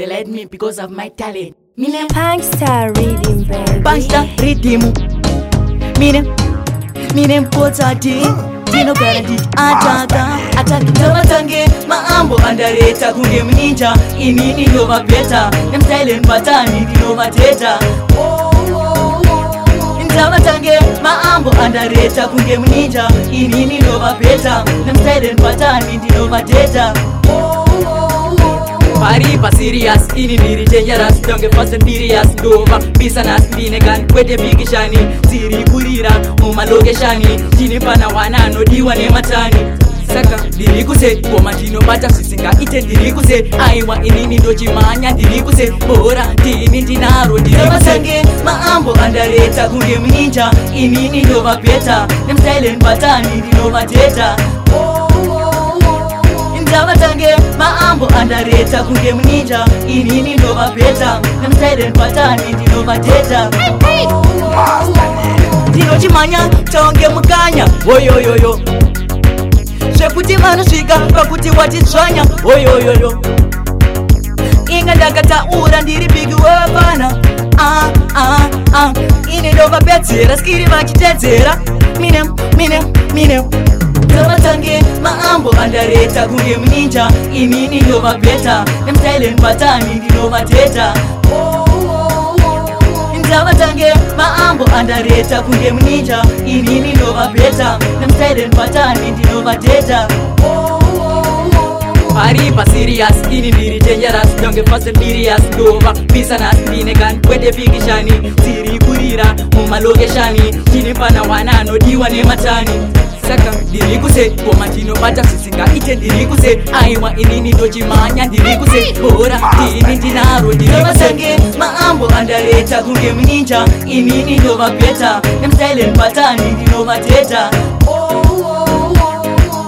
They led me because of my talent. Mine Punkstar Rhythm Baby. Punkstar Rhythm. Mine. Mine Mpota D. Dino Garadit. Ataka. Ataki. Tama Tange. Maambo Bandareta. Kunge Mninja. Ini Nino Vapeta. Nem Thailand Patani. Nino Vateta. Tama Tange. Maambo Bandareta. Kunge Mninja. Ini Nino Vapeta. Nem Thailand Patani. Nino Vateta. Oh aripasirias ini ndiri dengeras donge pasendirias ndova bisanas ndinegan kwete bikishani tiri kurira mumalokeshani tine pana wana anodiwa nematani saka ndiri kuse koma ndinobata zvisingaite ndiri kuse aiwa inini ndochimanya ndiri kuse bora ndini ndinaro ndiriasange maambo andareta kunge mninja inini ndova peta nemstylen batani ndinova teta oh. vandareta kunge munita inini ndovapeta anatairen patani ndinovateta ndinochimhanya taonge mukanya oyoyoyo zvekuti vanosvika pakuti watidzvanya oyoyoyo inga ndanga taura ndiri bigi wevapana ah, ah, ah. ini ndovapedzera skiri vachitedzera mine mine mine ndovatangeni mambo andareta kunge mninja inini ndovagweta nemtailand batani ndinovateta ndavatange maambo andareta kunge mninja inini ndovagweta nemtailand batani ndinovateta ari pasirias ini ndiri dengeras donge pasebirias dova bisanas ndinegan kwedepikishani tiri kurira mumalokeshani tinepana wana anodiwa nematani kuze boma ndinobata zvisingaite ndiri kuze aiwa inini ndochimanya ndiri kuze bora ndini ndinaro ndinovasange maambo andareta kunge mninja inini ndovabeta nemsilen patani ndinovateta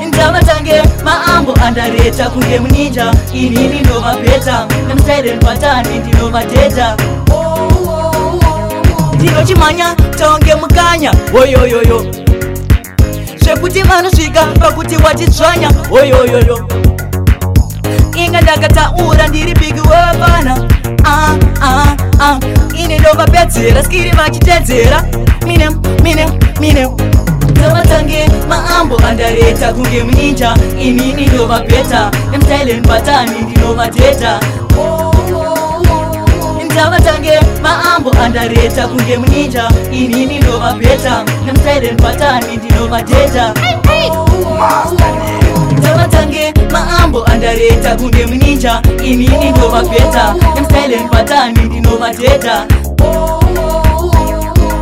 ndavatange maambo andareta kunge mninja inini ndovabeta nemsilen patani ndinovateta ndinochimanya taonge mukanya oyoyoyo oh, oh, oh, oh sekuti vanosvika pakuti watitsvanya oyoyoyo inga ndakataura ndiri bigi wevapana ah, ah, ah. ine ndovapedzera skiri vachitedzera mine mine mine ndovatange maambo andareta kunge muninja inini ndovapeta nemtailand batani ndinovateta oh, oh, oh, oh andareta kunge munija inini ndova peta nemutairen patani ndinova deta ngavatange maambo andareta kunge munija inini ndova peta nemutairen patani ndinova deta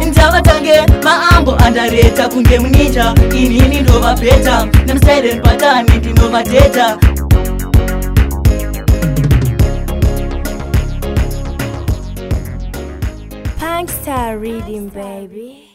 ndavatange maambo andareta kunge munija inini ndova peta nemutairen patani ndinova deta oh. reading, baby.